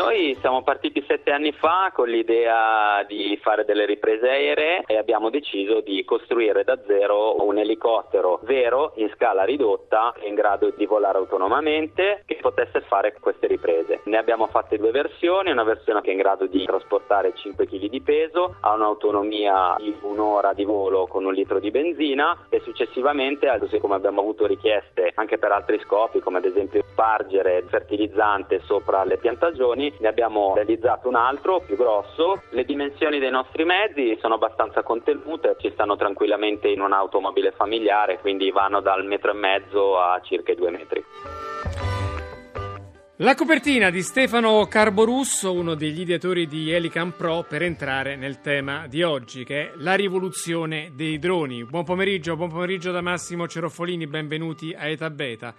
Noi siamo partiti sette anni fa con l'idea di fare delle riprese aeree e abbiamo deciso di costruire da zero un elicottero vero in scala ridotta in grado di volare autonomamente che potesse fare queste riprese. Ne abbiamo fatte due versioni, una versione che è in grado di trasportare 5 kg di peso, ha un'autonomia di un'ora di volo con un litro di benzina e successivamente, così come abbiamo avuto richieste anche per altri scopi come ad esempio spargere fertilizzante sopra le piantagioni, ne abbiamo realizzato un altro più grosso. Le dimensioni dei nostri mezzi sono abbastanza contenute, ci stanno tranquillamente in un'automobile familiare, quindi vanno dal metro e mezzo a circa i due metri. La copertina di Stefano Carborusso, uno degli ideatori di Helicam Pro, per entrare nel tema di oggi, che è la rivoluzione dei droni. Buon pomeriggio, buon pomeriggio da Massimo Ceroffolini, benvenuti a Eta Beta.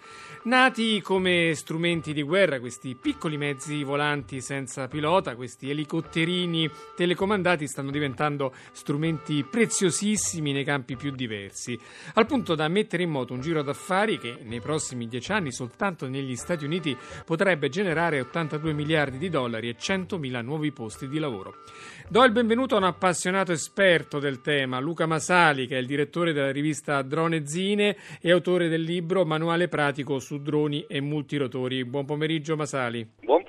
Nati come strumenti di guerra, questi piccoli mezzi volanti senza pilota, questi elicotterini telecomandati stanno diventando strumenti preziosissimi nei campi più diversi, al punto da mettere in moto un giro d'affari che nei prossimi dieci anni soltanto negli Stati Uniti potrebbe potrebbe generare 82 miliardi di dollari e 100.000 nuovi posti di lavoro. Do il benvenuto a un appassionato esperto del tema, Luca Masali, che è il direttore della rivista Drone Zine e autore del libro Manuale pratico su droni e multirotori. Buon pomeriggio Masali. Buon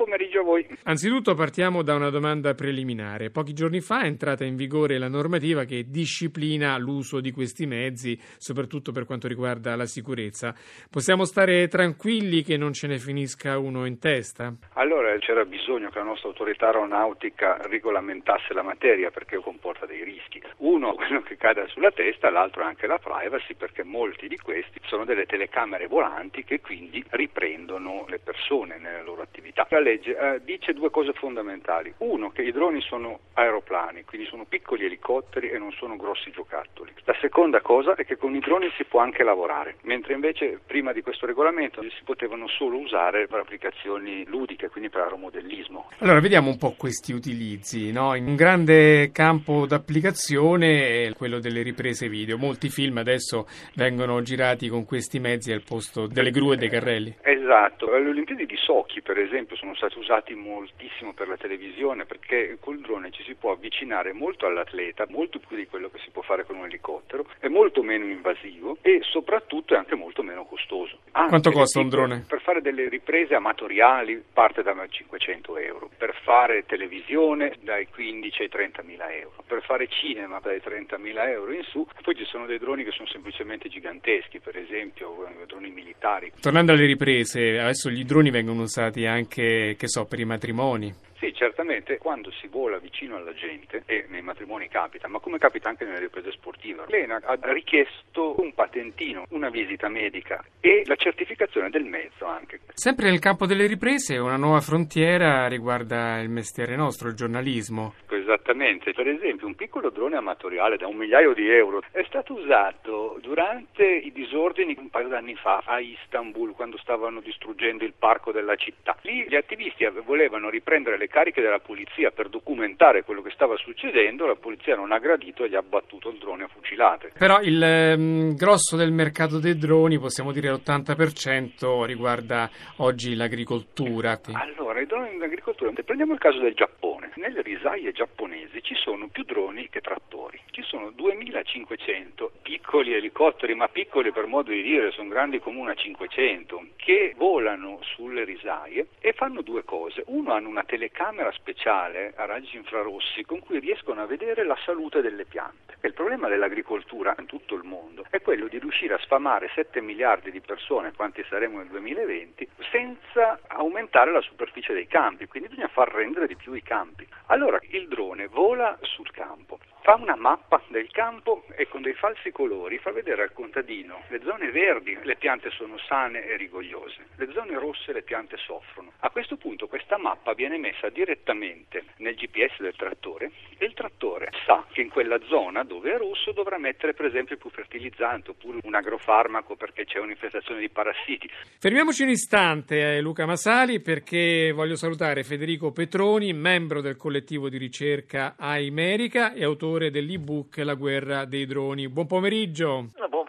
a voi. Anzitutto partiamo da una domanda preliminare. Pochi giorni fa è entrata in vigore la normativa che disciplina l'uso di questi mezzi, soprattutto per quanto riguarda la sicurezza. Possiamo stare tranquilli che non ce ne finisca uno in testa? Allora c'era bisogno che la nostra autorità aeronautica regolamentasse la materia perché comporta dei rischi. Uno, quello che cade sulla testa, l'altro anche la privacy perché molti di questi sono delle telecamere volanti che quindi riprendono le persone nelle loro attività. La legge eh, dice due cose fondamentali. Uno, che i droni sono aeroplani, quindi sono piccoli elicotteri e non sono grossi giocattoli. La seconda cosa è che con i droni si può anche lavorare, mentre invece prima di questo regolamento si potevano solo usare per applicazioni ludiche, quindi per aeromodellismo. Allora, vediamo un po' questi utilizzi. No? Un grande campo d'applicazione è quello delle riprese video. Molti film adesso vengono girati con questi mezzi al posto delle gru e dei carrelli. Esatto. Le Olimpiadi di Sochi, per esempio, sono stati usati moltissimo per la televisione perché col drone ci si può avvicinare molto all'atleta, molto più di quello che si può fare con un elicottero, è molto meno invasivo e soprattutto è anche molto meno costoso. Anche Quanto costa un drone? Per fare delle riprese amatoriali parte da 500 euro, per fare televisione dai 15 ai 30 mila euro, per fare cinema dai 30 mila euro in su, poi ci sono dei droni che sono semplicemente giganteschi, per esempio eh, droni militari. Tornando alle riprese, adesso gli droni vengono usati anche, che so, per i matrimoni. Sì, certamente quando si vola vicino alla gente, e nei matrimoni capita, ma come capita anche nelle riprese sportive, Lena ha richiesto un patentino, una visita medica e la certificazione del mezzo anche. Sempre nel campo delle riprese, una nuova frontiera riguarda il mestiere nostro, il giornalismo. Esattamente, per esempio un piccolo drone amatoriale da un migliaio di euro è stato usato durante i disordini un paio d'anni fa a Istanbul quando stavano distruggendo il parco della città. Lì gli attivisti volevano riprendere le cariche della polizia per documentare quello che stava succedendo, la polizia non ha gradito e gli ha battuto il drone a fucilate. Però il ehm, grosso del mercato dei droni, possiamo dire l'80%, riguarda oggi l'agricoltura. Allora, i droni in agricoltura, prendiamo il caso del Giappone. Nelle risaie giapponesi ci sono più droni che trattori. Ci sono 2500 piccoli elicotteri, ma piccoli per modo di dire, sono grandi come una 500, che volano sulle risaie e fanno due cose. Uno hanno una telecamera speciale a raggi infrarossi con cui riescono a vedere la salute delle piante. E il problema dell'agricoltura in tutto il mondo è quello di riuscire a sfamare 7 miliardi di persone, quanti saremo nel 2020, senza aumentare la superficie dei campi, quindi bisogna far rendere di più i campi. Allora il drone vola sul campo, fa una mappa del campo e con dei falsi colori fa vedere al contadino le zone verdi le piante sono sane e rigogliose, le zone rosse le piante soffrono. A questo punto questa mappa viene messa direttamente nel GPS del trattore e il trattore sa che in quella zona dove è rosso dovrà mettere per esempio più fertilizzante oppure un agrofarmaco perché c'è un'infestazione di parassiti. Fermiamoci un istante eh, Luca Masali perché voglio salutare Federico Petroni, membro del collettivo di ricerca America e autore dell'ebook La guerra dei droni. Buon pomeriggio. Buon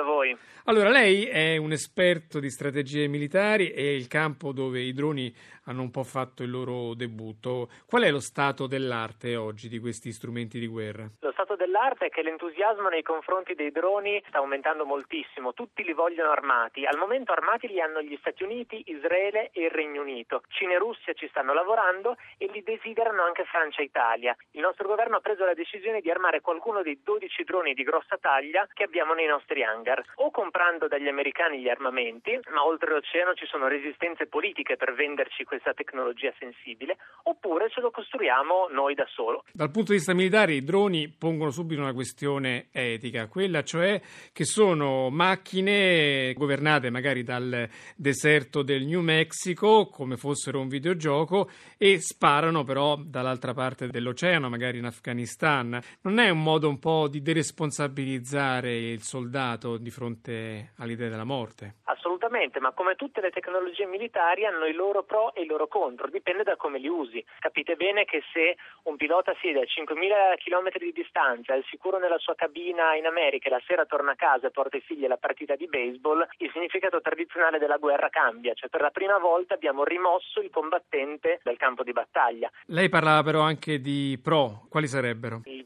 pomeriggio a voi. Allora, lei è un esperto di strategie militari e il campo dove i droni hanno un po' fatto il loro debutto. Qual è lo stato dell'arte oggi di questi strumenti di guerra? Lo stato dell'arte è che l'entusiasmo nei confronti dei droni sta aumentando moltissimo, tutti li vogliono armati. Al momento armati li hanno gli Stati Uniti, Israele e il Regno Unito. Cina e Russia ci stanno lavorando e li desiderano anche Francia e Italia. Il nostro governo ha preso la decisione di armare qualcuno dei 12 droni di grossa taglia che abbiamo nei nostri hangar, o comprando dagli americani gli armamenti, ma oltreoceano ci sono resistenze politiche per venderci questa tecnologia sensibile, oppure ce lo costruiamo noi da solo. Dal punto di vista militare i droni pongono subito una questione etica, quella cioè che sono macchine governate magari dal deserto del New Mexico come fossero un videogioco e sparano però dall'altra parte dell'oceano, magari in Afghanistan. Non è un modo un po' di deresponsabilizzare il soldato di fronte all'idea della morte? Assolutamente, ma come tutte le tecnologie militari hanno i loro pro e i loro contro, dipende da come li usi. Capite bene che se un pilota siede a 5.000 km di distanza, è sicuro nella sua cabina in America e la sera torna a casa e porta i figli alla partita di baseball, il significato tradizionale della guerra cambia, cioè per la prima volta abbiamo rimosso il combattente dal campo di battaglia. Lei parlava però anche di pro, quali sarebbero? Pro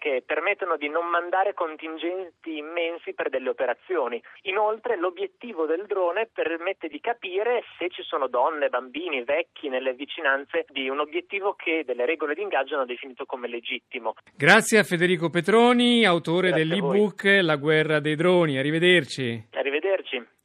che permettono di non mandare contingenti immensi per delle operazioni. Inoltre l'obiettivo del drone permette di capire se ci sono donne, bambini, vecchi nelle vicinanze di un obiettivo che delle regole di ingaggio hanno definito come legittimo. Grazie a Federico Petroni, autore Grazie dell'ebook La guerra dei droni. Arrivederci.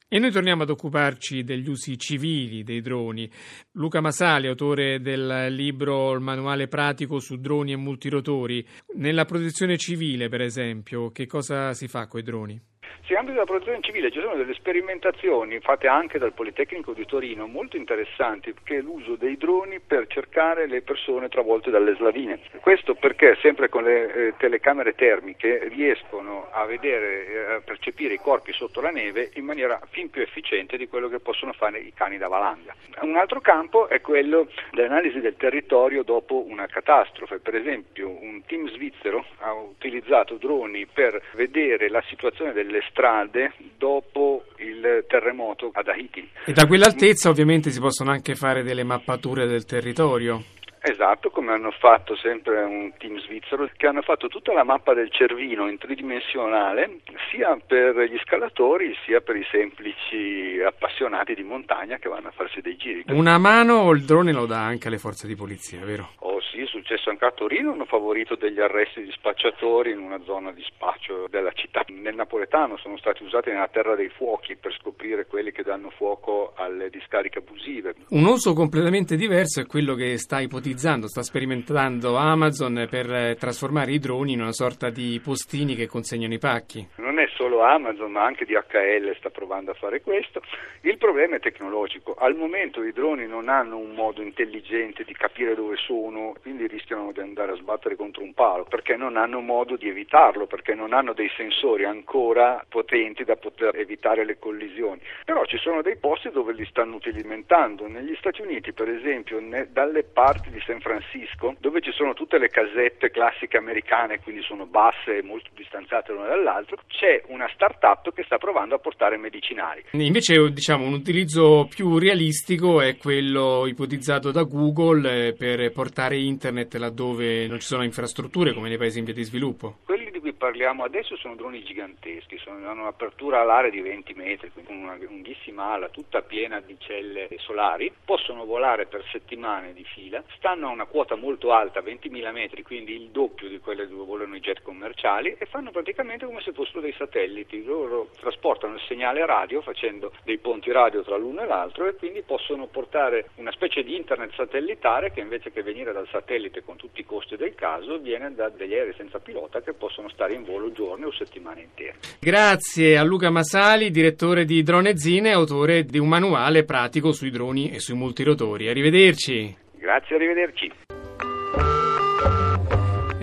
E noi torniamo ad occuparci degli usi civili dei droni. Luca Masali, autore del libro Il manuale pratico su droni e multirotori. Nella protezione civile, per esempio, che cosa si fa con i droni? Sì, ambito della protezione civile ci sono delle sperimentazioni fatte anche dal Politecnico di Torino molto interessanti, che è l'uso dei droni per cercare le persone travolte dalle slavine. Questo perché sempre con le eh, telecamere termiche riescono a vedere, eh, a percepire i corpi sotto la neve in maniera fin più efficiente di quello che possono fare i cani da valanga. Un altro campo è quello dell'analisi del territorio dopo una catastrofe. Per esempio un team svizzero ha utilizzato droni per vedere la situazione delle strade dopo il terremoto ad Haiti. E da quell'altezza ovviamente si possono anche fare delle mappature del territorio. Esatto, come hanno fatto sempre un team svizzero, che hanno fatto tutta la mappa del Cervino in tridimensionale, sia per gli scalatori sia per i semplici appassionati di montagna che vanno a farsi dei giri. Una mano o il drone lo dà anche alle forze di polizia, vero? Oh sì, è successo anche a Torino, hanno favorito degli arresti di spacciatori in una zona di spaccio della città. Nel napoletano sono stati usati nella terra dei fuochi per scoprire quelli che danno fuoco alle discariche abusive. Un uso completamente diverso è quello che sta ipotizzando sta sperimentando Amazon per eh, trasformare i droni in una sorta di postini che consegnano i pacchi. Non è solo Amazon, ma anche DHL sta provando a fare questo. Il problema è tecnologico. Al momento i droni non hanno un modo intelligente di capire dove sono, quindi rischiano di andare a sbattere contro un palo, perché non hanno modo di evitarlo, perché non hanno dei sensori ancora potenti da poter evitare le collisioni. Però ci sono dei posti dove li stanno utilizzando. Negli Stati Uniti, per esempio, dalle parti di San Francisco, dove ci sono tutte le casette classiche americane, quindi sono basse e molto distanziate l'una dall'altra, c'è una start-up che sta provando a portare medicinali. Invece, diciamo, un utilizzo più realistico è quello ipotizzato da Google eh, per portare internet laddove non ci sono infrastrutture come nei paesi in via di sviluppo. Quelli parliamo adesso sono droni giganteschi, sono, hanno un'apertura alare di 20 metri, quindi una lunghissima ala tutta piena di celle solari, possono volare per settimane di fila, stanno a una quota molto alta, 20.000 metri, quindi il doppio di quelle dove volano i jet commerciali e fanno praticamente come se fossero dei satelliti, loro trasportano il segnale radio facendo dei ponti radio tra l'uno e l'altro e quindi possono portare una specie di internet satellitare che invece che venire dal satellite con tutti i costi del caso viene da degli aerei senza pilota che possono stare in volo giorni o settimane intere. Grazie a Luca Masali, direttore di Dronezine e autore di un manuale pratico sui droni e sui multirotori. Arrivederci. Grazie, arrivederci.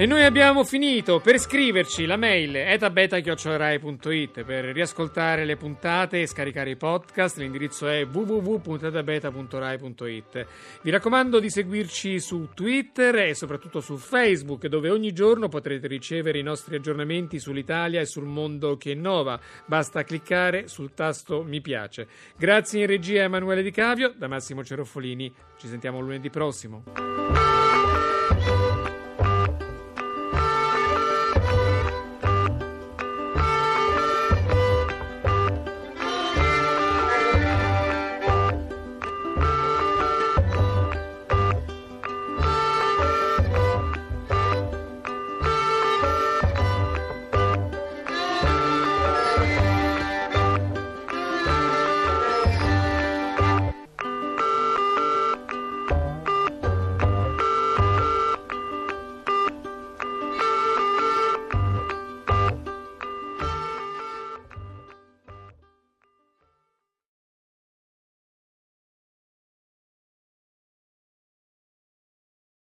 E noi abbiamo finito. Per scriverci la mail etabeta.rai.it per riascoltare le puntate e scaricare i podcast. L'indirizzo è www.etabeta.rai.it. Vi raccomando di seguirci su Twitter e soprattutto su Facebook, dove ogni giorno potrete ricevere i nostri aggiornamenti sull'Italia e sul mondo che innova. Basta cliccare sul tasto mi piace. Grazie in regia Emanuele Di Cavio, da Massimo Ceroffolini. Ci sentiamo lunedì prossimo.